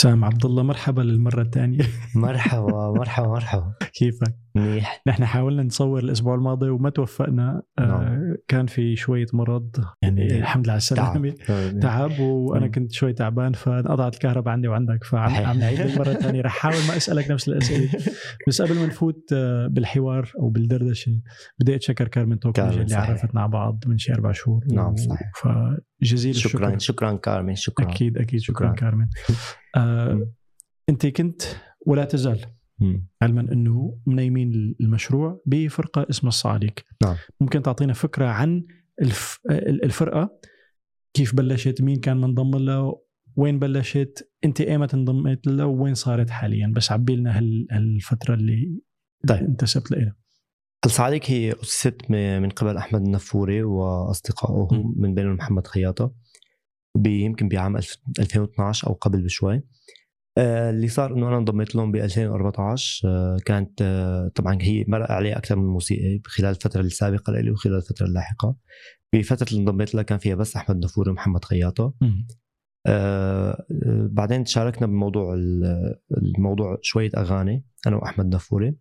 سام عبد الله مرحبا للمرة الثانية مرحبا مرحبا مرحبا كيفك؟ منيح نحن حاولنا نصور الأسبوع الماضي وما توفقنا آه نعم. كان في شوية مرض يعني الحمد لله على السلامة تعب تعب وأنا مم. كنت شوي تعبان فانقطعت الكهرباء عندي وعندك فعم نعيد المره الثانية رح أحاول ما أسألك نفس الأسئلة بس قبل ما نفوت آه، بالحوار أو بالدردشة بدي أتشكر كارمن توكوجي اللي صحيح. عرفتنا على بعض من شي أربع شهور نعم، صحيح. فجزيل الشكر شكرا شكرا كارمن شكرا أكيد أكيد شكرا, شكراً. كارمن آه. أنت كنت ولا تزال. علما أنه منيمين المشروع بفرقة اسمها الصعاليك. نعم. ممكن تعطينا فكرة عن الف... الفرقة؟ كيف بلشت؟ مين كان منضم لها وين بلشت؟ انت ايمتى انضميت لها وين صارت حاليا؟ بس عبي لنا هال... هالفترة اللي طيب. انتسبت لها الصعاليك هي أسست من قبل أحمد النفوري وأصدقائه. من بينهم محمد خياطة يمكن بعام ألف- 2012 أو قبل بشوي. اللي صار إنه أنا انضميت لهم ب 2014 آه، كانت آه، طبعا هي مرق علي أكثر من موسيقى خلال الفترة السابقة لي وخلال الفترة اللاحقة. بفترة اللي انضميت لها كان فيها بس أحمد نفوري ومحمد خياطة. آه، آه، بعدين تشاركنا بموضوع ال- الموضوع شوية أغاني أنا وأحمد نفوري.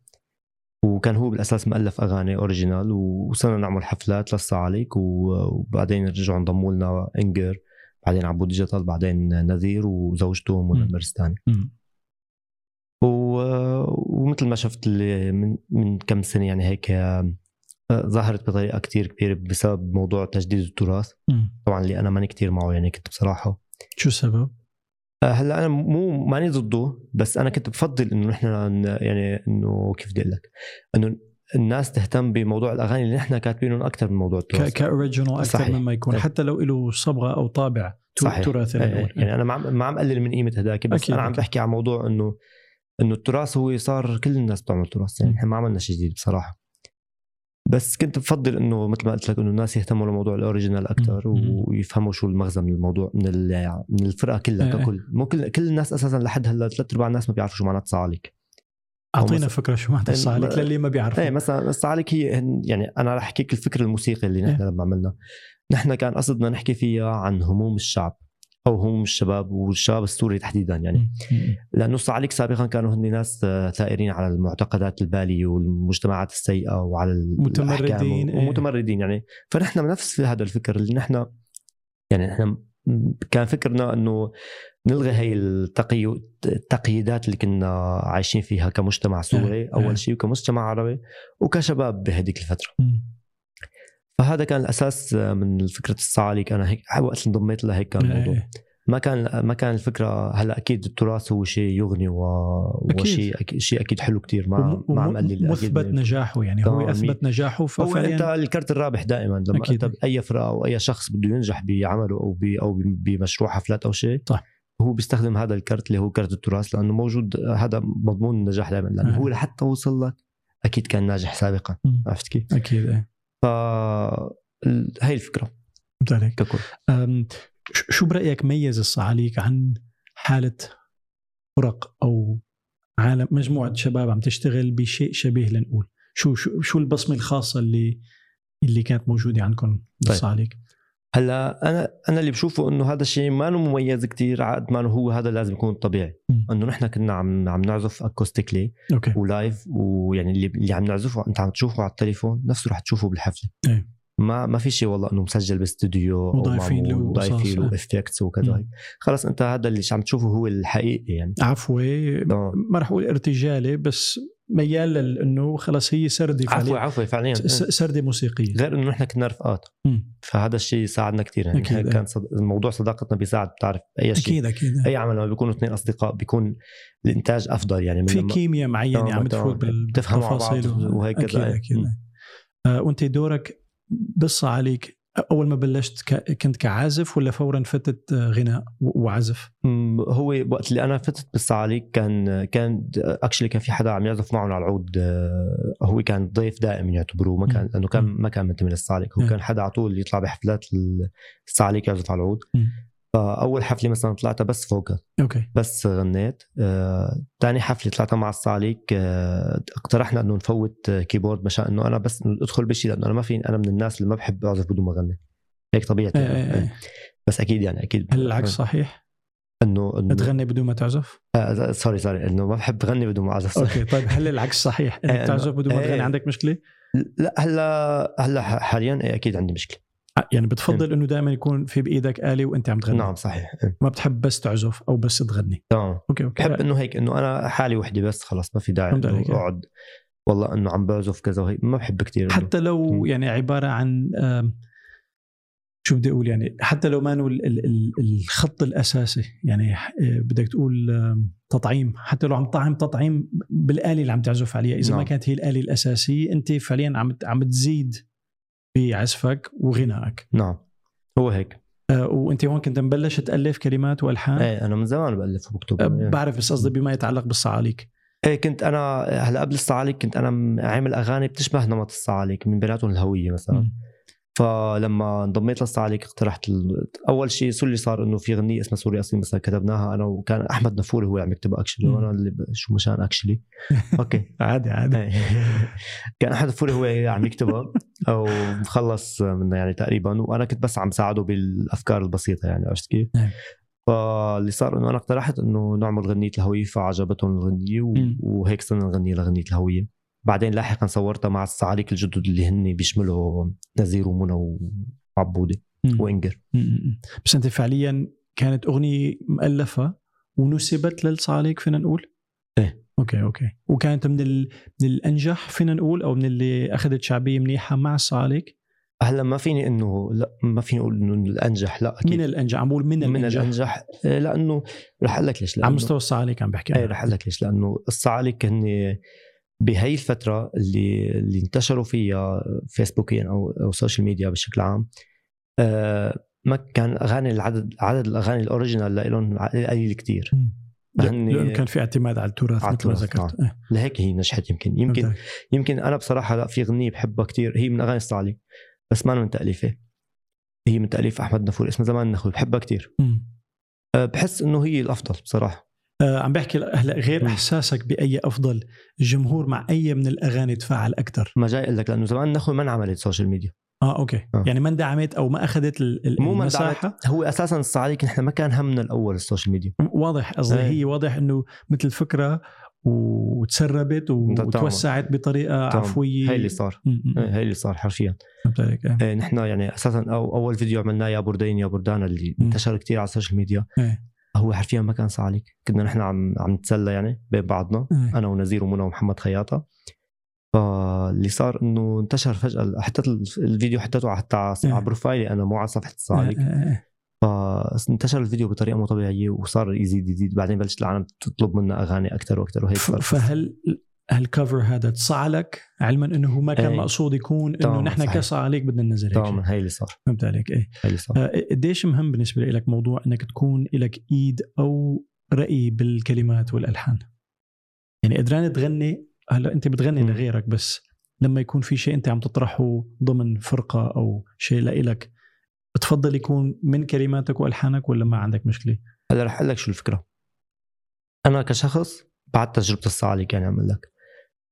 وكان هو بالأساس مؤلف أغاني أوريجينال وصرنا نعمل حفلات للصعاليك و- وبعدين رجعوا انضموا لنا انجر بعدين عبو ديجيتال بعدين نذير وزوجته منى. المرستاني ومثل ما شفت اللي من من كم سنة يعني هيك آه، ظهرت بطريقة كتير كبيرة بسبب موضوع تجديد التراث. طبعا اللي أنا ماني كتير معه يعني كنت بصراحة شو السبب؟ آه، هلأ أنا مو ماني ضده بس أنا كنت بفضل إنه نحن يعني إنه كيف بدي أقول لك إنه الناس تهتم بموضوع الأغاني اللي نحن كاتبينهم أكثر من موضوع. التراث ك original أكثر صحيح. مما يكون إيه. حتى لو له صبغة أو طابع صحيح. تراثي إيه، للأول. يعني أنا ما عم ما عم قلل من قيمة هداك بس أكيد، أنا عم. بحكي عن موضوع إنه إنه التراث هو صار كل الناس بتعمل تراث يعني. نحن ما عملنا شيء جديد بصراحة بس كنت بفضل إنه مثل ما قلت لك إنه الناس يهتموا لموضوع ال original أكثر. ويفهموا شو المغزى من الموضوع من من الفرقة كلها إيه. ككل مو كل كل الناس أساسا لحد هلأ ثلاث أرباع الناس ما بيعرفوا شو معنات صعاليك أعطينا فكرة شو معناتها الصعاليك للي ما بيعرفوا إيه مثلا الصعاليك هي يعني أنا رح أحكيك الفكرة الموسيقي اللي نحن لما عملنا نحن كان قصدنا نحكي فيها عن هموم الشعب أو هموم الشباب والشباب السوري تحديدا يعني. لأنه الصعاليك سابقا كانوا هن ناس آه، ثائرين على المعتقدات البالية والمجتمعات السيئة وعلى ال- متمردين، الأحكام إيه. ومتمردين يعني. فنحن بنفس هذا الفكر اللي نحن يعني نحن كان فكرنا إنه نلغي هي التقي التقييدات اللي كنا عايشين فيها كمجتمع سوري إيه. أول شيء وكمجتمع عربي وكشباب بهذيك الفترة. فهذا كان الأساس من فكرة الصعاليك أنا هيك وقت انضميت لها هيك كان الموضوع إيه. ما كان ما كان الفكرة هلا أكيد التراث هو شيء يغني و... وشيء أكيد شيء أكيد حلو كتير ما وم- ما عم قلل مثبت نجاحه يعني هو تمام. أثبت نجاحه هو أنت ففعليا الكرت الرابح دائما لما أكيد. أنت اي فرقة أو أي شخص بده ينجح بعمله أو ب... أو بمشروع حفلات أو شيء صح. هو بيستخدم هذا الكرت اللي هو كرت التراث لأنه موجود هذا مضمون النجاح دائما لأنه أه. هو لحتى وصل لك أكيد كان ناجح سابقا. عرفت كيف؟ أكيد إيه ف هي الفكرة فهمت عليك ككل شو برأيك ميز الصعاليك عن حالة فرق أو عالم مجموعة شباب عم تشتغل بشيء شبيه لنقول؟ شو شو شو البصمة الخاصة اللي اللي كانت موجودة عندكم بالصعاليك هلا أنا أنا اللي بشوفه إنه هذا الشيء ما له مميز كتير عاد ما هو هذا لازم يكون طبيعي. إنه نحن كنا عم عم نعزف acoustically okay. و live ويعني اللي اللي عم نعزفه أنت عم تشوفه على التليفون نفسه رح تشوفه بالحفلة. إيه. ما ما في شيء والله إنه مسجل باستوديو وضايفين له معمول ضايفين قصص، له إيه. effects وكذا مم. هيك. خلص أنت هذا اللي عم تشوفه هو الحقيقي يعني عفوي آه. ما رح أقول ارتجالي بس ميال إنه خلص هي سردة عفوا فعليا عفوا فعليا س- إيه. سردة موسيقية غير إنه نحن كنا رفقات. فهذا الشيء ساعدنا كثير يعني أكيد، أكيد إيه. كان صد... الموضوع صداقتنا بيساعد بتعرف أي شيء أكيد أكيد أي عمل لما بيكونوا اثنين أصدقاء بيكون الإنتاج أفضل يعني في لما- كيمياء معينة تمام، عم. تفوت بالتفاصيل وهيك أكيد كذا. أكيد مم. آه وأنت دورك بص عليك أول ما بلشت ك... كنت كعازف ولا فورا فتت غناء وعزف هو وقت اللي أنا فتت بالصعاليك كان كان اكشلي كان في حدا عم يعزف معهم على العود آه، هو كان ضيف دائم يعتبروه ما كان. لأنه كان. ما كان منتمي للصعاليك هو. كان حدا على طول يطلع بحفلات الصعاليك يعزف على العود. فأول حفلة مثلا طلعتها بس vocal okay بس غنيت آه، تاني حفلة طلعتها مع الصعاليك آه، اقترحنا إنه نفوت آه، keyboard مشان إنه أنا بس ادخل بشيء لأنه أنا ما في أنا من الناس اللي ما بحب اعزف بدون ما أغني هيك طبيعتي إيه يعني. إيه إيه. بس أكيد يعني أكيد هل العكس صحيح؟ إنه إنه تغني بدون ما تعزف؟ آه sorry sorry إنه ما بحب غني بدون ما أعزف okay طيب هل العكس صحيح؟ إنك إيه، تعزف بدون ما إيه. تغني عندك مشكلة؟ لا هلا هلا حاليا إيه أكيد عندي مشكلة آه، يعني بتفضل إنه دائما يكون في بإيدك آلة وأنت عم تغني؟ نعم صحيح. إيه. ما بتحب بس تعزف أو بس تغني؟ تمام okay okay. بحب إنه هيك إنه أنا حالي وحدي بس خلص ما في داعي أقعد. والله إنه عم بعزف كذا وهيك ما بحب كثير حتى لو مم. يعني عبارة عن شو بدي أقول يعني حتى لو ما الخط الأساسي يعني آه، بدك تقول تطعيم حتى لو عم تطعم تطعيم بالآلة اللي عم تعزف عليها إذا ما نعم. كانت هي الآلة الأساسية أنت فعليا عم عم تزيد بعزفك وغنائك. نعم. هو هيك. آه، وأنت هون كنت مبلش تألف كلمات وألحان؟ إيه أنا من زمان بألف وبكتب. آه، إيه. بعرف بس قصدي بما يتعلق بالصعاليك. إيه كنت أنا هلأ قبل الصعاليك كنت أنا م- عامل أغاني بتشبه نمط الصعاليك من بيناتهم الهوية مثلا. مم. فلما انضميت للصعاليك اقترحت ال... أول شيء شو اللي صار إنه في غنية اسمها سوري أصيل مثلا كتبناها أنا وكان أحمد نفوري هو عم يكتبها actually. وأنا اللي ب... شو مشان actually okay عادي عادي. كان أحمد نفوري هو عم يكتبها أو مخلص منها يعني تقريبا وأنا كنت بس عم ساعده بالأفكار البسيطة يعني عرفت كيف؟ نعم. فاللي صار إنه أنا اقترحت إنه نعمل غنية الهوية فعجبتهم الغنية و... وهيك صرنا نغني لغنية الهوية بعدين لاحقا صورتها مع الصعاليك الجدد اللي هن بيشملوا نزير ومنى وعبودة مم. وإنجر. بس أنت فعليا كانت أغنية مؤلفة ونسبت للصعاليك فينا نقول؟ إيه. okay okay وكانت من ال... من الأنجح فينا نقول أو من اللي أخذت شعبية منيحة مع الصعاليك هلأ ما فيني انه لا ما فيني أقول إنه الأنجح لا أكيد من الأنجح عم بقول من, من الأنجح الأنجح إيه، لأنه رح أقول لك ليش على لأنه- مستوى الصعاليك عم بحكي إيه. رح أقول لك ليش لأنه الصعاليك هن بهي الفترة اللي اللي انتشروا فيها فيسبوكيا أو أو social media بشكل عام آه ما كان اغاني العدد عدد الأغاني ال original لهم قليل كثير لأنه كان في اعتماد على التراث مثل ما ذكرت. إيه. لهيك هي نجحت يمكن. يمكن فهمت. يمكن أنا بصراحة لا في أغنية بحبها كثير هي من أغاني الصعاليك بس ما من تاليفه هي من تأليف أحمد نفور اسمها زمان النخوي بحبها كثير. أه بحس إنه هي الأفضل بصراحة. آه عم بحكي هلا غير. إحساسك بأي أفضل الجمهور مع أي من الأغاني تفاعل أكثر ما جاي أقول لك لأنه زمان النخوي ما انعملت social media آه okay آه. يعني ما اندعمت أو ما أخذت مو المساحة هو أساسا الصعاليك نحن ما كان همنا الأول ال social media واضح قصدي إيه. هي واضح إنه مثل فكرة وتسربت. وتوسعت بطريقة تمام. عفوية هي اللي صار إيه، هي اللي صار حرفيا إيه. نحن يعني أساسا أو أول فيديو عملناه يا بردين يا بردان اللي. انتشر كثير على ال social media. هو حرفيا ما كان صعاليك كنا نحن عم عم نتسلى يعني بين بعضنا إيه. أنا ونزير ومنى ومحمد خياطة فاللي صار إنه انتشر فجأة حطيت الفيديو حطيته حتى على إيه. بروفايلي أنا مو على صفحة الصعاليك إيه،. فانتشر الفيديو بطريقة مو طبيعية وصار يزيد يزيد بعدين بلشت العالم تطلب منا أغاني أكثر وأكثر وهيك صار فهل هالكفر هذا تصعلك؟ علما إنه هو ما كان إيه. مقصود يكون إنه نحن. كسر عليك بدنا ننزل هيك. تماما هي اللي صار. فهمت عليك؟ إيه. هي اللي صار. آه، قديش مهم بالنسبة لك موضوع إنك تكون لك إيد أو رأي بالكلمات والألحان؟ يعني قدران تغني هلأ أنت بتغني مم. لغيرك بس لما يكون في شيء أنت عم تطرحه ضمن فرقة أو شيء لإلك بتفضل يكون من كلماتك وألحانك ولا ما عندك مشكلة؟ هلأ رح أقول لك شو الفكرة. أنا كشخص بعد تجربة الصعاليك يعني عم لك.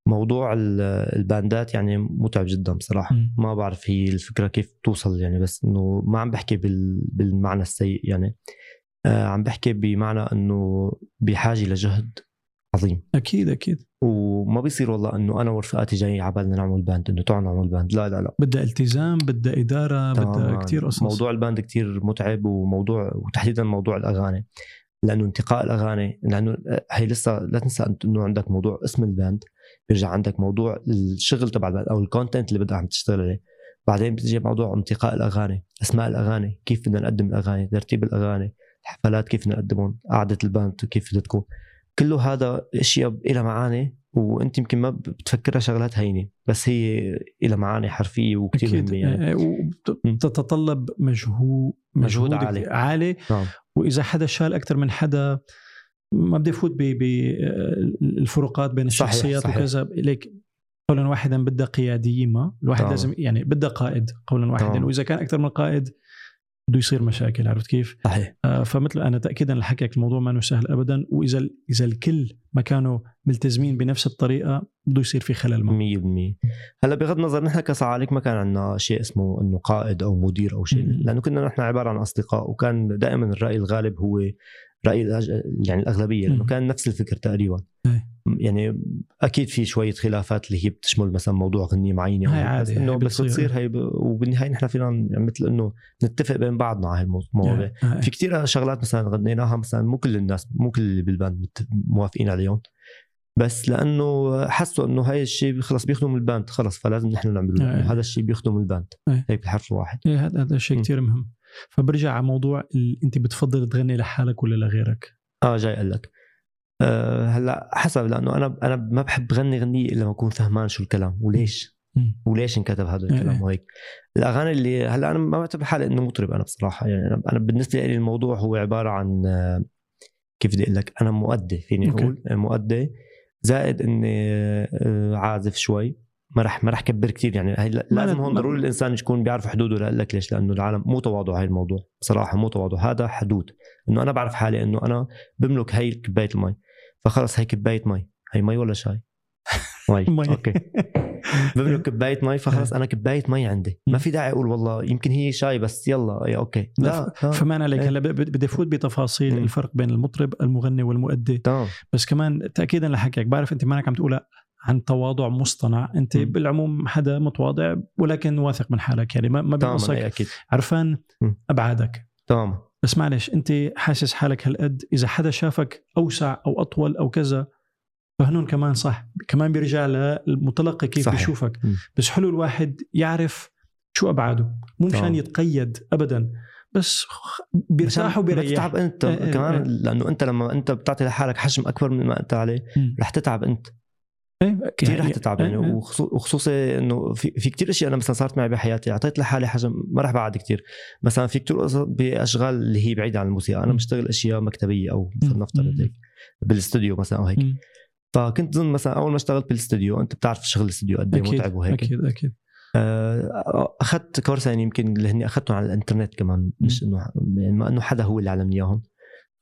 موضوع ال- الباندات يعني متعب جدا بصراحة. مم. ما بعرف هي الفكرة كيف توصل يعني بس إنه ما عم بحكي بال... بالمعنى السيء يعني. آه عم بحكي بمعنى إنه بحاجة لجهد عظيم. أكيد أكيد. وما بيصير والله إنه أنا ورفقاتي جاي على بالنا نعمل band إنه تعالوا نعمل band. لا لا لا. بدها التزام بدها إدارة بدها. كثير قصص. موضوع ال band كتير متعب وموضوع وتحديدا موضوع الأغاني. لأنه انتقاء الأغاني لأنه هي لسه لا تنسى إنه عندك موضوع اسم ال band. بيرجع عندك موضوع الشغل تبع أو ال content اللي بدك عم تشتغل عليه. بعدين بتجي موضوع انتقاء الأغاني أسماء الأغاني كيف بدنا نقدم الأغاني ترتيب الأغاني الحفلات كيف بدنا نقدمهم قعدة الباند كيف بدها تكون. كله هذا أشياء لها معاني وأنت يمكن ما بتفكرها شغلات هينة بس هي لها معاني حرفية وكثير مهمة يعني. وبتتطلب مجهود مجهود عالي. عالي. نعم. وإذا حدا شال أكثر من حدا ما بدي افوت بالفروقات بين الشخصيات صحيح. وكذا ليك قولا واحدا بدها قياديه ما الواحد تمام. لازم يعني بدها قائد قولا واحدا تمام. وإذا كان أكثر من قائد بده يصير مشاكل عرفت كيف؟ صحيح آه، فمثل أنا تاكيدا لحكيك الموضوع ما سهل ابدا وإذا إذا الكل ما كانوا ملتزمين بنفس الطريقة بده يصير في خلل ما 100% هلأ بغض النظر نحن كصعاليك ما كان عندنا شيء اسمه إنه قائد أو مدير أو شيء. لأنه كنا نحن عبارة عن أصدقاء وكان دائما الرأي الغالب هو رأي يعني الأغلبية لأنه. كان نفس الفكر تقريبا. يعني أكيد في شوية خلافات اللي هي بتشمل مثلا موضوع غنية معينة هاي عادي، بس إنه بس بتصير. هي ب... وبالنهاية نحن فينا يعني مثل إنه نتفق بين بعضنا على هالمواضيع. في كتير شغلات مثلا غنيناها مثلا مو كل الناس مو كل اللي بال band موافقين عليهم بس لأنه حسوا إنه هاي الشيء خلص بيخدم ال band خلص فلازم نحن نعمله هذا الشيء بيخدم ال band. هيك بالحرف الواحد إيه هذا هذا شيء م. كتير مهم فبرجع على موضوع ال... انت بتفضل تغني لحالك ولا لغيرك؟ آه جاي أقول لك. أه هلأ حسب لأنه أنا أنا ما بحب غني غنية إلا ما أكون فهمان شو الكلام وليش. وليش انكتب هذا إيه. الكلام وهيك. الأغاني اللي هلأ أنا ما بعتبر حالي إنه مطرب أنا بصراحة. يعني أنا أنا بالنسبة لي الموضوع هو عبارة عن آه، كيف بدي أقول لك أنا مؤدي فيني. أقول مؤدي زائد إني آه، عازف شوي. ما رح ما رح كبر كثير يعني. هي لازم هون ضروري الإنسان يكون بيعرف حدوده لاقول لك ليش لأنه العالم مو تواضع هاي الموضوع. بصراحة مو تواضع. هذا حدود. إنه أنا بعرف حالي إنه أنا بملك هي كباية المي. فخلص هي كباية مي. هي مي ولا شاي؟ مي. okay. بملك كباية مي فخلص أنا كباية مي عندي. ما في داعي أقول والله يمكن هي شاي بس يلا. يا okay. لا لا. فهمان عليك. إيه. هلا بدي أفوت بتفاصيل. الفرق بين المطرب المغني والمؤدي. بس كمان تاكيدا لحكيك. بعرف أنت مانك عم تقول عن تواضع مصطنع أنت مم. بالعموم حدا متواضع ولكن واثق من حالك يعني ما ما إيه، أكيد عرفان. أبعادك تمام بس معلش أنت حاسس حالك هالقد إذا حدا شافك أوسع أو أطول أو كذا فهنون كمان صح كمان بيرجع للمتلقي كيف صحيح. بيشوفك مم. بس حلو الواحد يعرف شو أبعاده مو مشان. يتقيد ابدا بس بيرتاح وبيريح تتعب أنت إيه، كمان إيه. لأنه أنت لما أنت بتعطي لحالك حجم أكبر من ما أنت عليه. رح تتعب أنت كثير رح يعني- تتعب يعني إيه، إيه. وخصو- وخصوصي إنه في, في كثير أشياء أنا مثلا صارت معي بحياتي أعطيت لحالي حجم ما رح بعد كثير مثلا في كثير بأشغال اللي هي بعيدة عن الموسيقى أنا. بشتغل أشياء مكتبية أو. فلنفترض. هيك بالاستوديو مثلا أو هيك. فكنت ظن مثلا أول ما اشتغلت بالاستوديو أنت بتعرف شغل الاستوديو قد إيه متعب وهيك أكيد أكيد آه، أخذت كورسين يمكن اللي هني أخذتهم على الإنترنت كمان مش إنه يعني ما إنه حدا هو اللي علمني إياهم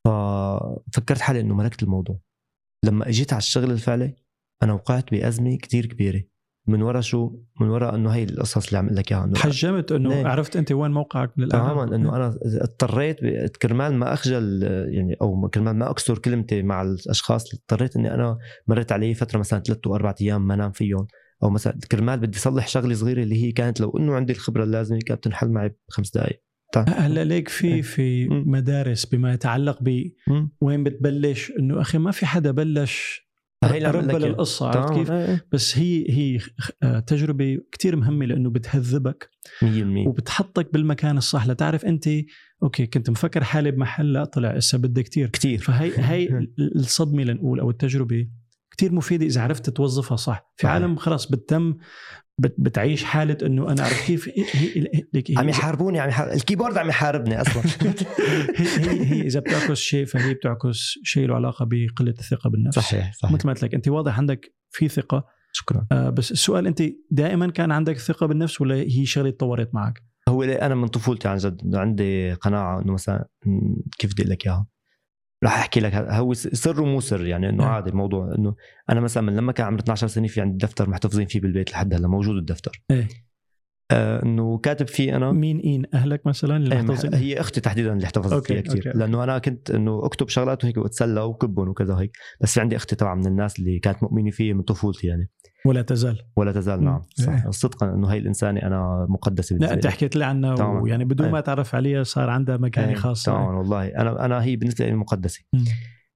ففكرت حالي إنه ملكت الموضوع لما إجيت على الشغل الفعلي أنا وقعت بأزمة كتير كبيرة من ورا شو؟ من ورا إنه هي القصص اللي عم أقول لك إياها إنه حجمت إنه ليه؟ عرفت أنت وين موقعك من الأعلام. تماما إنه أنا اضطريت ب- كرمال ما أخجل يعني أو كرمال ما أكسر كلمتي مع الأشخاص اضطريت إني أنا مريت علي فترة مثلا ثلاث وأربع أيام ما نام فيهم أو مثلا كرمال بدي اصلح شغلة صغيرة اللي هي كانت لو إنه عندي الخبرة اللازمة كانت تنحل معي بخمس دقائق هلا ليك في في مم. مدارس بما يتعلق بوين بتبلش إنه أخي ما في حدا بلش إياها. للقصه عرفت كيف؟ إيه، بس هي هي آه، تجربة كتير مهمة لأنه بتهذبك 100% وبتحطك بالمكان الصح. لتعرف أنت okay كنت مفكر حالي بمحل لا طلع هسه بدي كتير. كثير فهي هي الصدمة لنقول أو التجربة كتير مفيدة إذا عرفت توظفها صح. في. عالم خلاص بتتم بت- بتعيش حالة إنه أنا عرفت كيف هي عم يحاربوني عم يحارب ال keyboard عم يحاربني أصلا. هي, هي, هي إذا بتعكس شيء فهي بتعكس شيء له علاقة بقلة الثقة بالنفس. صحيح صحيح. مثل ما قلت لك أنت واضح عندك في ثقة. شكرا. آه بس السؤال أنت دائما كان عندك ثقة بالنفس ولا هي شغلة تطورت معك؟ هو أنا من طفولتي عن جد عندي قناعة إنه مثلا كيف بدي أقول لك إياها؟ راح أحكي لك. هو سر ومو سر يعني إنه نعم. عادي الموضوع إنه أنا مثلا من لما كان عمري 12 سنه في عندي دفتر محتفظين فيه بالبيت لحد هلأ موجود الدفتر. إيه. آه إنه كاتب فيه أنا مين إين أهلك مثلا اللي إيه، مح- محتفظين؟ هي أختي تحديدا اللي احتفظت فيها كثير okay،. لأنه أنا كنت إنه أكتب شغلات وهيك واتسلى وكبهم وكذا وهيك بس في عندي أختي طبعا من الناس اللي كانت مؤمنة فيي من طفولتي يعني ولا تزال ولا تزال. نعم صح إيه. صدقا إنه هي الإنسانة أنا مقدسة لا أنت. حكيت لي عنها. ويعني بدون ما إيه. تعرف عليها صار عندها مكانة إيه، خاصة طبعا والله أنا أنا هي بالنسبة لي مقدسة.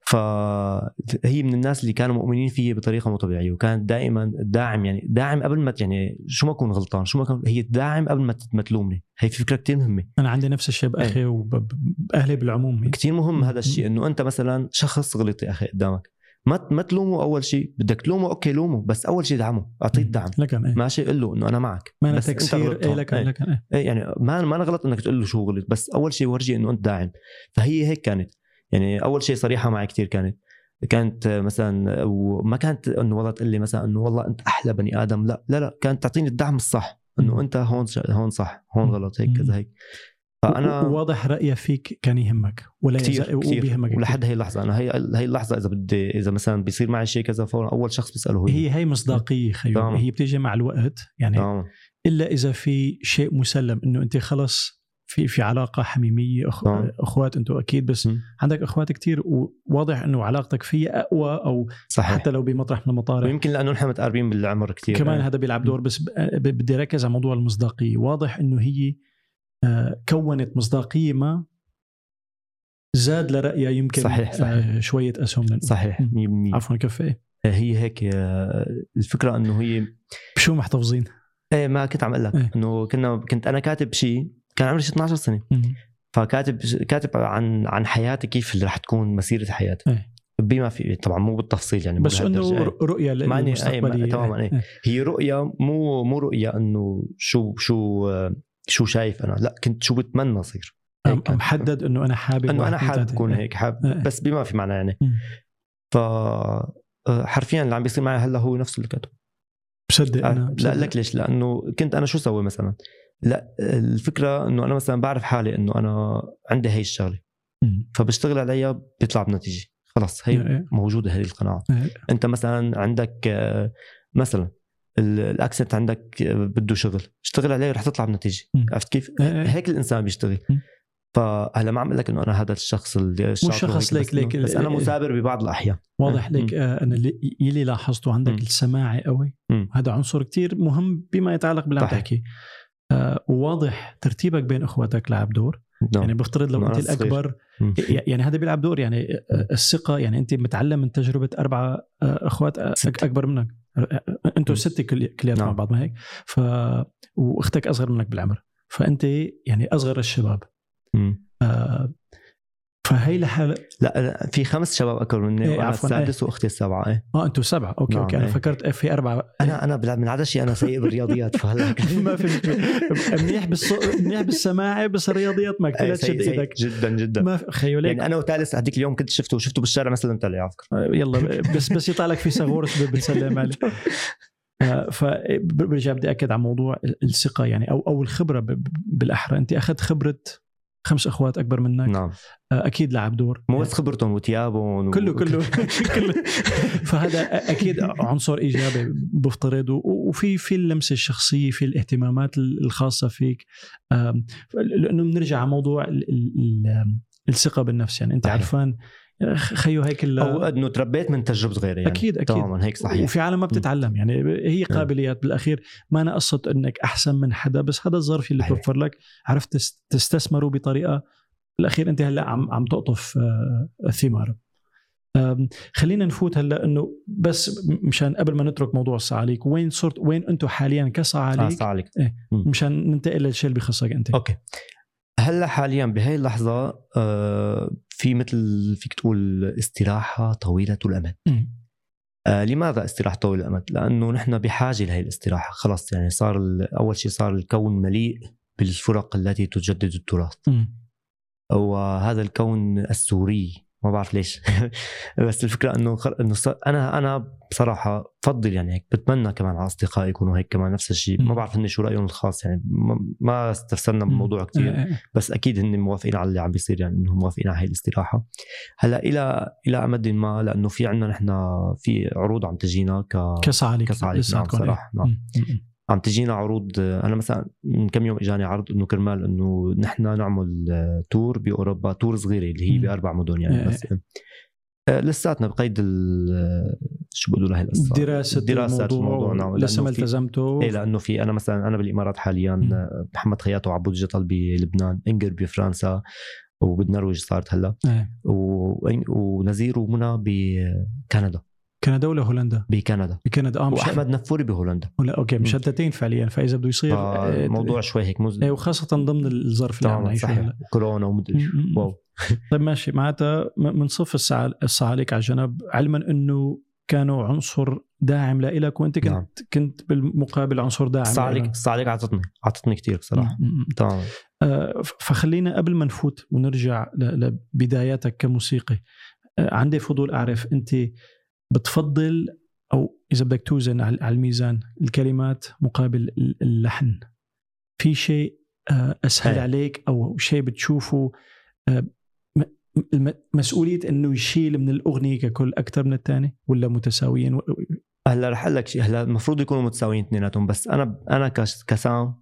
فهي من الناس اللي كانوا مؤمنين فيي بطريقة مو طبيعية وكانت دائما داعم يعني داعم قبل ما يعني شو ما أكون غلطان شو ما كان هي داعم قبل ما تلومني هي فكرة كتير مهمة أنا عندي نفس الشيء بأخي وباهلي بالعموم. كتير مهم. هذا الشيء إنه أنت مثلا شخص غلط يا أخي قدامك ما ما تلومه أول شيء بدك تلومه أوكي لومه بس أول شيء دعمه أعطيه الدعم لكن إيه ماشي قل له إنه أنا معك ما أنا بس تكسير هون. لكن إيه. لكن إيه إيه يعني ما ما أنا غلط إنك تقول له شو غلط بس أول شيء ورجي إنه أنت داعم فهي هيك كانت يعني أول شيء صريحة معي كثير كانت كانت مثلا وما كانت إنه والله تقول لي مثلا إنه والله أنت أحلى بني آدم لا لا لا كانت تعطيني الدعم الصح. إنه أنت هون هون صح هون. غلط هيك. كذا هيك فأنا واضح رايها فيك كان يهمك ولا كثير كثير. ولحد هي اللحظة أنا هي هي اللحظة إذا بدي إذا مثلا بيصير معي شيء كذا فورا أول شخص بيسأله هو هي هي مصداقية خيو. هي بتيجي مع الوقت يعني تمام إلا إذا في شيء مسلم إنه أنت خلص في في علاقة حميمية أخ... نعم. أخوات أنتم أكيد بس م. عندك أخوات كتير وواضح إنه علاقتك فيها أقوى أو صحيح حتى لو بمطرح من المطارح ويمكن لأنه نحن متقاربين بالعمر كثير كمان هذا بيلعب دور بس بدي أركز على موضوع المصداقية واضح إنه هي آه، كونت مصداقية ما زاد لرأيها يمكن صحيح، صحيح. آه، شوية أسهم لنقول. صحيح م. 100% عفوا كفي هي هيك آه، الفكرة إنه هي شو محتفظين إيه ما كنت عم أقول لك إيه. إنه كنا كنت أنا كاتب شيء كان عمري شي 12 سنه. فكاتب كاتب عن عن حياتي كيف اللي رح تكون مسيرة حياتي إيه. بما في طبعا مو بالتفصيل يعني بس إنه رؤية أي- للمستقبليه تماماً، إيه. هي رؤية مو مو رؤية إنه شو شو آه، شو شايف أنا لا كنت شو بتمنى أصير. محدد إنه أنا حابب إنه أنا حابب. أكون. هيك حابب إيه. بس بما في معنى يعني. ف آه، حرفيا اللي عم بيصير معي هلأ هو نفس اللي كتبه بصدق أنا لا بصدق. لك ليش لأنه كنت أنا شو سوي مثلا لا الفكرة إنه أنا مثلا بعرف حالي إنه أنا عندي هي الشغلة. فبشتغل عليها بيطلع بنتيجة خلص هي إيه. موجودة هذه القناعة إيه. أنت مثلا عندك مثلا ال- الأكسنت عندك بده شغل اشتغل عليه رح تطلع بنتيجة. عرفت كيف إيه. هيك الإنسان بيشتغل. فهلا ما عم أقول لك إنه أنا هذا الشخص اللي الشاطر شخص ليك- ليك- بس أنا مثابر ببعض الأحيان واضح. لك آه، أنا اللي يلي لاحظته عندك. السماعي قوي. هذا عنصر كتير مهم بما يتعلق باللي عم صحيح. تحكي وواضح ترتيبك بين اخواتك لعب دور نعم. يعني بفترض لو انت. الأكبر. يعني هذا بيلعب دور يعني آه، الثقة يعني انت متعلم من تجربة أربعة آه، أخوات آه، ستة. أكبر منك أنتم. ستة كل- كلياتكم مع نعم. بعض ما هيك ف واختك أصغر منك بالعمر فأنت يعني أصغر الشباب. آه، فهي لحالة لا في خمس شباب أكبر مني إيه، وأنا عفواً، السادس وأختي السابعة إيه. آه أنتم سبعة. okay نعم، okay. أنا إيه. فكرت في أربعة. أنا أنا بلا- من عدا شيء أنا سيء بالرياضيات فهلأ. ما في. منيح بالص... منيح بالسماعي بس الرياضيات ما إيه، كثير تشد إيدك. جدا جدا. ما في خيو ليك. يعني أنا وثالث هذيك اليوم كنت شفته شفته بالشارع اللي على فكره يلا بس بس يطلع لك في سغورس بتسلم عليه. آه، فبرجع بدي أكد على موضوع الثقة يعني أو أو الخبرة بالأحرى. أنت أخذت خبرة خمس أخوات أكبر منك. نعم. آه، أكيد لعب دور. مو بس خبرتهم وثيابهم و- كله كله. كله. فهذا أكيد عنصر إيجابي بفترض. وفي في اللمسة الشخصية في الاهتمامات الخاصة فيك. لأنه بنرجع على موضوع ال- ال- ال- الثقة بالنفس. يعني أنت صحيح. خيو هيك ال- أو إنه تربيت من تجربة غيري يعني. أكيد أكيد. تماما هيك صحيح. وفي عالم ما بتتعلم يعني هي قابليات. بالأخير ما أنا قصه إنك أحسن من حدا بس هذا الظرف اللي. توفر لك عرفت تس- تستثمره بطريقة. بالأخير أنت هلأ عم عم تقطف آه، الثمار. آم، خلينا نفوت هلأ إنه بس مشان قبل ما نترك موضوع الصعاليك وين صرت وين أنتم حاليا آه كصعاليك صار عليك. مشان ننتقل للشيء اللي بخصك أنت. أوكي. هلا حاليا بهي اللحظة آه في مثل فيك تقول استراحة طويلة الأمد. آه لماذا استراحة طويلة الأمد؟ لأنه نحن بحاجة لهي الاستراحة خلص يعني صار أول شيء صار الكون مليء بالفرق التي تجدد التراث. وهذا الكون السوري ما بعرف ليش بس الفكرة إنه خل... إنه ص... أنا أنا بصراحة بفضل يعني هيك بتمنى كمان على أصدقائي يكونوا هيك كمان نفس الشيء ما. بعرف هن شو رأيهم الخاص يعني ما, ما استفسرنا بالموضوع كثير آه، آه. بس أكيد هن موافقين على اللي عم بيصير يعني إنهم موافقين على هي الاستراحة هلأ إلى إلى أمد ما لأنه في عندنا نحن في عروض عم تجينا ك كصعاليك كصعاليك، نعم، إيه. صراحة، نعم. عم تجينا عروض أنا مثلا من كم يوم إجاني عرض إنه كرمال إنه نحن نعمل تور بأوروبا تور صغيرة اللي هي. بأربع مدن يعني إيه. بس آه، لساتنا بقيد ال- آه، شو بيقولوا لها القصة دراسة دراسة الموضوع, نعم، لسه ما التزمتوا إيه لأنه في أنا مثلا أنا بالإمارات حاليا مم. آه، محمد خياط وعبود جطل بلبنان إنجر بفرنسا وبالنرويج صارت هلأ إيه. و- ونزير ومنى بكندا كندا ولا هولندا؟ بكندا. بكندا. آه مش وأحمد نفوري بهولندا. ولا okay مشتتين فعليا فإذا بده يصير آه، الموضوع شوي هيك مز... إيه وخاصة ضمن الظرف اللي عم نعيشه هلا. كورونا ومدري wow. طيب ماشي. معناتها بنصف الصعاليك على جنب علما إنه كانوا عنصر داعم لإلك وأنت كنت نعم. كنت بالمقابل عنصر داعم الصعاليك لإلهم. الصعاليك عطتني عطتني كثير بصراحه م- م- م. تماما آه، فخلينا قبل ما نفوت ونرجع لبداياتك كموسيقي آه، عندي فضول أعرف أنت بتفضل أو إذا بدك توزن على الميزان الكلمات مقابل ال- اللحن. في شيء آه، أسهل إيه. عليك أو شيء بتشوفه آه، مسؤولية إنه يشيل من الأغنية ككل أكثر من الثاني ولا متساويين؟ هلا رح أقول لك شيء. هلا المفروض يكونوا متساويين اثنيناتهم بس أنا أنا كس- كسام.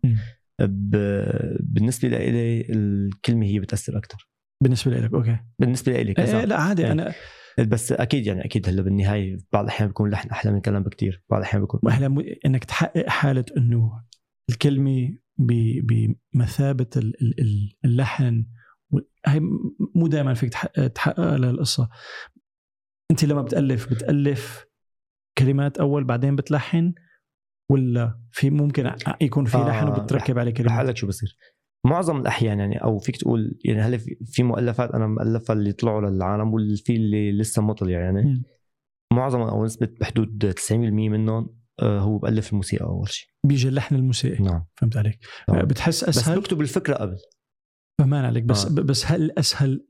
ب- بالنسبة لي الكلمة هي بتأثر أكثر بالنسبة لك أوكي. بالنسبة لي إيه كذا لا عادي. إيه. أنا بس أكيد يعني أكيد هلا بالنهاية بعض الأحيان بيكون لحن أحلى من الكلام بكثير بعض الأحيان بيكون واحلى م- إنك تحقق حالة إنه الكلمة ب- بمثابة ال- ال- ال- اللحن م- مو دائما فيك تحقق- تحققها للقصه أنت لما بتألف بتألف كلمات أول بعدين بتلحن ولا في ممكن يكون في آه، لحن وبتركب عليه كلمات؟ أقول لك شو بصير. معظم الأحيان يعني أو فيك تقول يعني هلا في- مؤلفات أنا مؤلفها اللي طلعوا للعالم والفي اللي لسه ما طلع يعني مم. معظم أو نسبة بحدود 90% منهم آه، هو بألف الموسيقى أول شيء بيجي اللحن الموسيقي نعم فهمت عليك طبعاً. بتحس بس أسهل بكتب الفكرة قبل فهمان عليك بس آه. آه. بس هل أسهل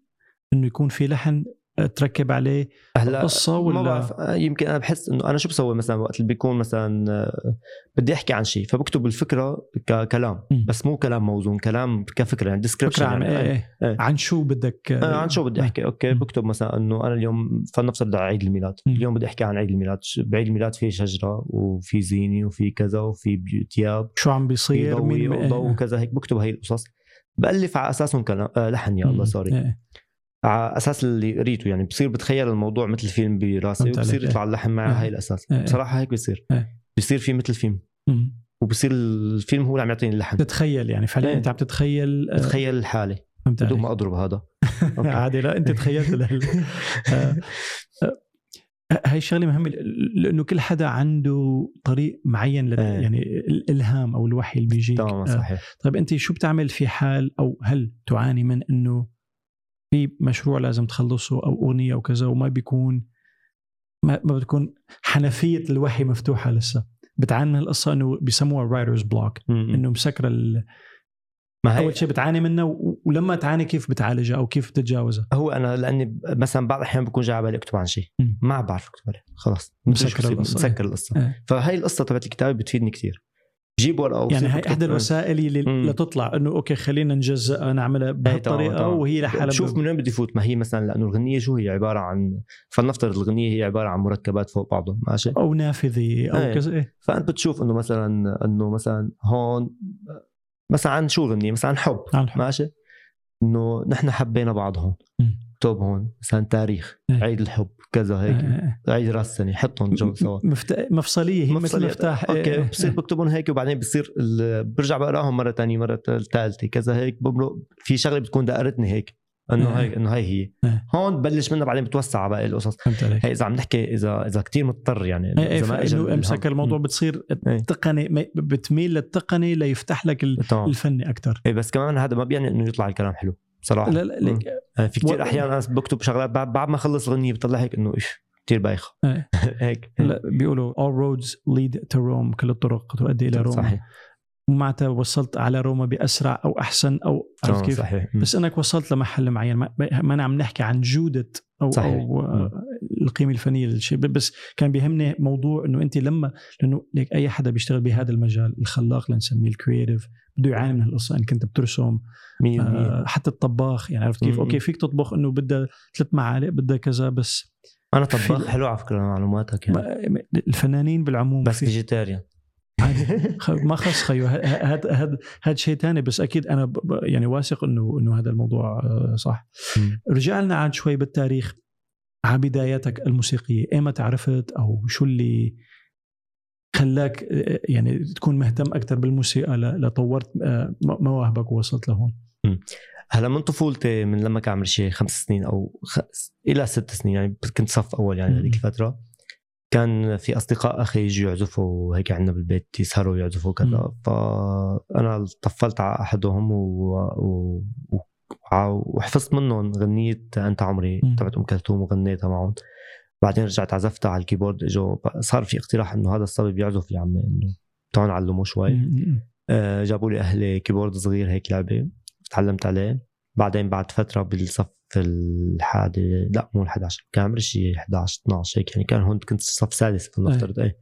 إنه يكون في لحن آه، تركب عليه هلا قصه ما ولا؟ بعرف. آه، يمكن أنا بحس إنه أنا شو بسوي مثلا وقت اللي بيكون مثلا آه، بدي أحكي عن شيء فبكتب الفكرة ككلام. بس مو كلام موزون كلام كفكرة يعني description فكرة عن يعني. إيه؟ إيه. إيه. عن شو بدك؟ آه، عن شو بدي أحكي. okay. بكتب مثلا إنه أنا اليوم فلنفترض على عيد الميلاد. اليوم بدي أحكي عن عيد الميلاد. بعيد الميلاد في شجرة وفي زينة وفي كذا وفي ثياب شو عم بيصير؟ ضوء وضوء وكذا هيك. بكتب هي القصص. بألف على أساسهم كلام. آه لحن يا الله. sorry إيه. على أساس اللي قريته يعني بصير بتخيل الموضوع مثل فيلم براسي وبصير. يطلع اللحن معه إيه. هاي الأساس إيه. بصراحة هيك بصير إيه. بصير في مثل فيلم. وبصير الفيلم هو اللي عم يعطيني اللحن تتخيل يعني فعليا. أنت عم تتخيل آه، بتخيل الحاله بدون ما أضرب هذا. عادي لا أنت تخيلت آه، آه، هاي الشغلة مهمة لأنه كل حدا عنده طريق معين لل... يعني الإلهام أو الوحي اللي بيجيك تماما آه، صحيح طيب أنت شو بتعمل في حال أو هل تعاني من إنه في مشروع لازم تخلصه أو أغنية أو كذا وما بيكون ما, ما بتكون حنفية الوحي مفتوحة لسه بتعاني من القصة إنه بيسموها writer's block. إنه مسكره ال... ما هي أول شيء بتعاني منها و... ولما تعاني كيف بتعالجها أو كيف بتتجاوزها هو أنا لأني مثلا بعض الأحيان بكون جاي على بالي أكتب عن شيء. ما بعرف أكتب عليه خلص مسكر القصة. مسكر القصة إيه. فهي القصة تبعت الكتابة بتفيدني كثير بجيب ورقه يعني هي. إحدى الوسائل اللي مم. لتطلع إنه okay خلينا نجزأها نعملها بهالطريقة. وهي لحالها بشوف ب- من وين بدي فوت ما هي مثلا لأنه الغنية شو هي عبارة عن فلنفترض الغنية هي عبارة عن مركبات فوق بعضهم ماشي أو نافذة أو إيه. كذا إيه. فأنت بتشوف إنه مثلا إنه مثلا هون مثلا عن شو غنية مثلا عن حب عن الحب. ماشي إنه نحن حبينا بعض هون مم. اكتب هون مثلا تاريخ إيه. عيد الحب كذا هيك آه، عيد راس السنة حطهم جو سوا مفت... مفصلية هي مثل. مفتاح أوكي إيه. بصير بكتبهم هيك وبعدين بصير ال- برجع بقراهم مرة تانية مرة ثالثه كذا هيك بمرق في شغلة بتكون دقرتني هيك إنه إيه. هيك إنه هي هي إيه. هون ببلش منها بعدين بتوسع على باقي القصص هي إذا عم نحكي إذا إذا كثير مضطر يعني إيه إيه إذا ما اجى. امسك الموضوع بتصير إيه. التقني بتميل للتقني ليفتح لك الفني أكثر إيه بس كمان هذا ما بيعني إنه يطلع الكلام حلو بصراحة لا لا. ليك يعني في كثير و- أحيان أنا بكتب شغلات بعد, ما أخلص الاغنيه بطلع هيك إنه إيش كثير بايخة إيه. هيك لا بيقولوا all roads lead to Rome كل الطرق تؤدي إلى روما صحيح ومعناتها وصلت على روما بأسرع أو أحسن أو عرفت تمام كيف؟ صحيح. بس إنك وصلت لمحل معين ما, ما عم نحكي عن جودة أو صحيح. أو. آه، القيمة الفنية للشيء بس كان بيهمني موضوع إنه أنت لما لأنه ليك أي حدا بيشتغل بهذا المجال الخلاق لنسميه ال creative بده يعاني من هالقصه انك انت بترسم. 100% آه، حتى الطباخ يعني عرفت كيف؟ مم. okay فيك تطبخ إنه بدها ثلاث معالق بدها كذا بس أنا طباخ. حلو على فكرة معلوماتك يعني. الفنانين بالعموم بس في- vegetarian ما خص خيو. هذا هذا هذا شيء ثاني بس أكيد أنا يعني واثق إنه إنه هذا الموضوع آه، صح. رجع لنا عاد شوي بالتاريخ على بداياتك الموسيقية إيمتى عرفت أو شو اللي خلاك آه، يعني تكون مهتم أكثر بالموسيقى لطورت آه، مواهبك ووصلت لهون هلا من طفولتي من لما كان عمري شيء خمس سنين أو خ... إلى ست سنين يعني كنت صف أول يعني. هذيك الفترة كان في أصدقاء أخي يجوا يعزفوا هيك عندنا بالبيت يسهروا ويعزفوا كذا. فانا طفلت على أحدهم و... و... و... وحفظت منهم غنية أنت عمري. تبعت أم كلثوم وغنيتها معهم بعدين رجعت عزفتها على ال keyboard اجوا صار في اقتراح إنه هذا الصبي بيعزف يا عمي إنه تعالوا نعلمه شوي. آه، جابوا لي أهلي keyboard صغير هيك لعبة تعلمت عليه. بعدين بعد فترة بالصف الحادي لا مو ال11 كان عمري شيء 11 12 هيك يعني كان هون كنت صف سادس فلنفترض إيه.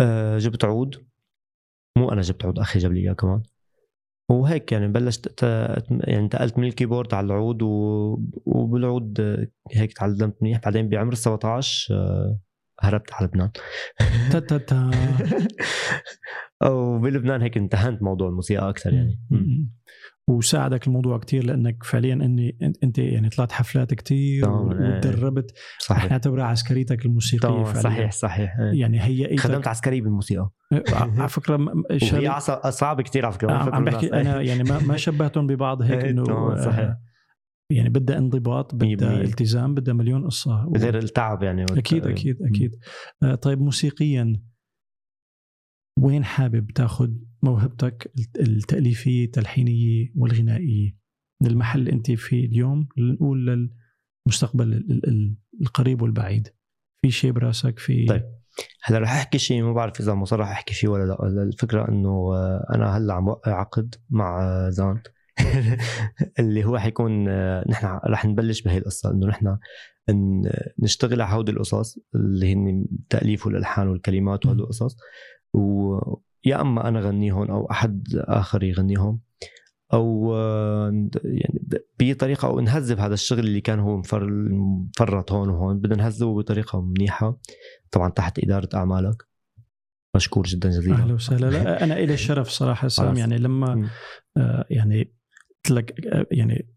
آه، جبت عود. مو أنا جبت عود أخي جاب لي إياه كمان. وهيك يعني بلشت يعني انتقلت من الكيبورد على العود و... وبالعود هيك تعلمت منيح. بعدين بعمر ال 17 آه، هربت على لبنان. تا تا تا. وبلبنان هيك امتهنت موضوع الموسيقى أكثر يعني. وساعدك الموضوع كتير لأنك فعليا إني إنت يعني طلعت حفلات كتير إيه. وتدربت صحيح نعتبرها عسكريتك الموسيقية فعليا صحيح صحيح إيه. يعني هيئتك خدمت عسكري بالموسيقى على فكرة عصا- صعبه كثير على فكرة عم بحكي. أنا يعني ما ما شبهتهم ببعض هيك إيه، إنه تمام، صحيح. آه، يعني بدها انضباط بدها. التزام بدها مليون قصة و- غير التعب يعني أكيد أكيد أكيد آه، طيب موسيقيا وين حابب تاخذ موهبتك التاليفيه التلحينيه والغنائيه من المحل اللي انت فيه اليوم نقول للمستقبل ال- ال- ال- القريب والبعيد. في شيء براسك في طيب. هلا رح أحكي شيء ما بعرف إذا مصرح أحكي فيه ولا لا. الفكرة إنه آه، أنا هلأ عم وقع عقد مع آه، زان. اللي هو حيكون آه، نحن رح نبلش بهي القصة. إنه نحن نشتغل على هودي القصص اللي هن التاليف والألحان والكلمات وهدول القصص. ويا أما أنا غنيهم أو أحد آخر يغنيهم أو آه، يعني بطريقة أو نهذب هذا الشغل اللي كان هو مفر- مفرط هون وهون. بدنا نهذبه بطريقة منيحة طبعا تحت إدارة أعمالك. مشكور جدا جزيلا. أهلا وسهلا. لا أنا إلي الشرف صراحة سام. يعني لما. آه، يعني قلت لك آه، يعني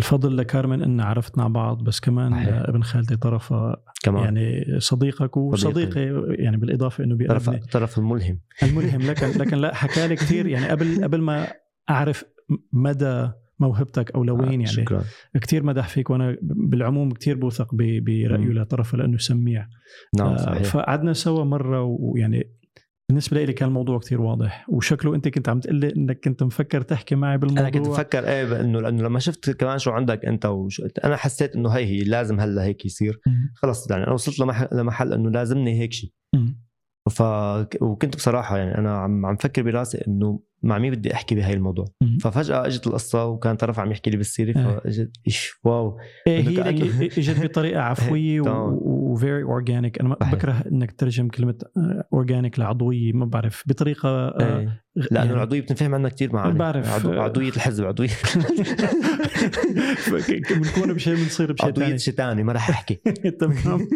الفضل لكارمن إن عرفتنا على بعض بس كمان. آه، ابن خالتي طرفة كمان. يعني صديقك وصديقي يعني بالإضافة إنه طرف طرف الملهم. الملهم. لكن لكن لا حكى لي كثير يعني قبل قبل ما أعرف مدى موهبتك أو لوين يعني شكرا. كثير مدح فيك وأنا بالعموم كثير بوثق برأيه. لطرفة لأنه سميع. نعم آه، صحيح فقعدنا سوا مرة ويعني بالنسبة لي كان الموضوع كثير واضح وشكله أنت كنت عم تقول لي إنك كنت مفكر تحكي معي بالموضوع أنا كنت بفكر إيه بإنه لأنه لما شفت كمان شو عندك أنت وشو أنا حسيت إنه هي هي لازم هلأ هيك يصير. خلص يعني أنا وصلت لمحل, لمحل إنه لازمني هيك شيء. ف وكنت بصراحة يعني أنا عم عم فكر براسي إنه مع مين بدي أحكي بهاي الموضوع مم. ففجأة إجت القصة وكان طرف عم يحكي لي بالسيره إيه. فإجت إيش wow إيه هي لك كأنه- إجت بطريقة عفوية. و very organic أنا. بكره إنك تترجم كلمة organic لعضوية ما بعرف بطريقة آه، إيه. لأنه يعني- العضوية بتنفهم عنا كثير معاني بعرف. عضو... عضوية الحزب عضوية بنكون بشيء بنصير بشيء عضوية ثاني شيء ثاني ما رح أحكي تمام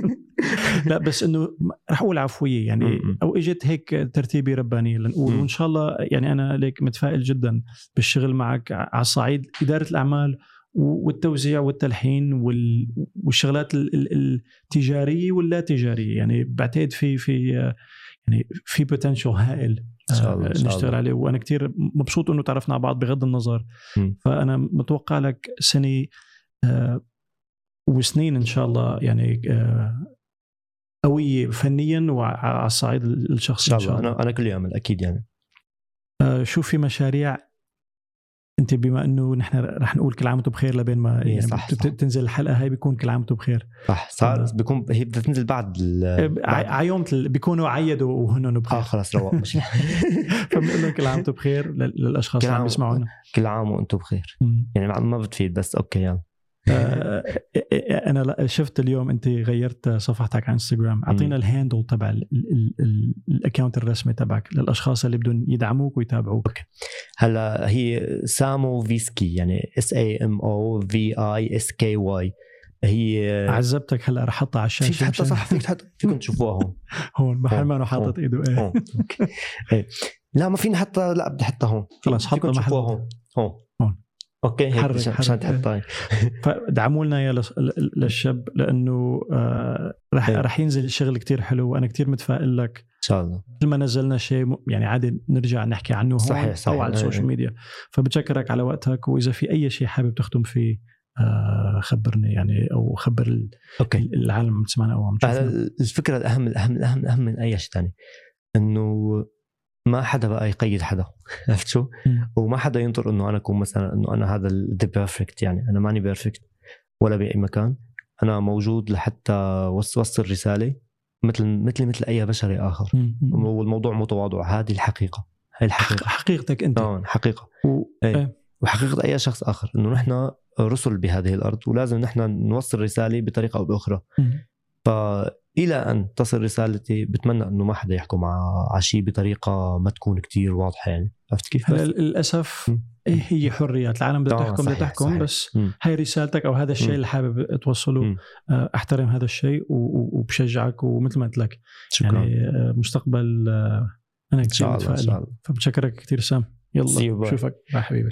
لا بس إنه رح أقول عفوية يعني. أو إجت هيك ترتيبه ربانيه لنقول. وإن شاء الله يعني أنا ليك متفائل جدا بالشغل معك على الصعيد إدارة الأعمال والتوزيع والتلحين وال- والشغلات ال- ال- التجارية واللا تجاريه يعني بعتقد في في يعني في بوتنشل هائل شاء الله، آه، نشتغل. عليه وأنا كتير مبسوط إنه تعرفنا على بعض بغض النظر م. فأنا متوقع لك سنة آه، وسنين إن شاء الله يعني آه، قويه فنيا وعلى الصعيد إن الشخصي شاء الله. أنا أنا كل يوم أكيد يعني. آه، شو في مشاريع. أنت بما إنه نحن رح نقول كل عام وأنتم بخير لبين ما إيه، يعني صح،. تنزل الحلقة هاي بيكون كل عام وأنتم بخير. صح صار آه. بيكون هي بدها تنزل بعد على يوم بيكونوا عيدوا وهن آه بخير خلص رواق مش فبنقول لهم كل عام وأنتم بخير لل- للأشخاص اللي عم بيسمعونا. كل عام وأنتم بخير. يعني ما- بتفيد بس okay يلا. آه، أنا لا- شفت اليوم أنت غيرت صفحتك على انستغرام أعطينا ال handle تبع ال- ال- ال- ال account الرسمي تبعك للأشخاص اللي بدهم يدعموك ويتابعوك. هلا هي سامو فيسكي يعني S A M O V I S K Y هي عذبتك هلا رح احطها على الشاشة فيك حتى مشان- صح فيك حتى فيكم تشوفوها هون. هون محل. ما انه حاطط إيده. إيه. إيه. لا ما فيني حتى لا بدي احطها هون. خلص حطها محل. هون. هون. okay هيك حرك-. مشان تحطها فدعموا لنا يا للشاب لأنه آه رح إيه. رح ينزل شغل كتير حلو وأنا كتير متفائل لك إن شاء الله كل ما نزلنا شيء يعني عادي نرجع نحكي عنه هون صحيح، صحيح. أو على إيه، ال social إيه. ميديا فبتشكرك على وقتك وإذا في أي شيء حابب تختم فيه آه خبرني يعني أو خبر okay العالم عم تسمعنا أو عم الفكرة الأهم الأهم الأهم الأهم من أي شيء ثاني إنه ما حدا بقى يقيد حدا عرفت شو؟ وما حدا ينطر إنه أنا أكون مثلا إنه أنا هذا the perfect يعني أنا ماني perfect ولا بأي مكان. أنا موجود لحتى وص- وصل رسالة مثل مثل مثل أي بشري آخر. والموضوع مو تواضع هذه الحقيقة. حق- الحقيقة. حقيقتك أنت. طبعا حقيقة. و... إيه. إيه. وحقيقة أي شخص آخر. إنه نحن رسل بهذه الأرض ولازم نحن نوصل رسالة بطريقة أو بأخرى. مم. ف إلى أن تصل رسالتي بتمنى إنه ما حدا يحكم على شيء بطريقة ما تكون كتير واضحة يعني عرفت كيف؟ م. إيه هي حريات العالم بدها آه، تحكم بدها تحكم صحيح. بس م. هاي رسالتك أو هذا الشيء م. اللي حابب توصله. آه، أحترم هذا الشيء وبشجعك ومثل ما قلت لك شكرا يعني آه، مستقبل أنا إن كثير متفائل فبتشكرك كثير سام يلا. بشوفك باي حبيبي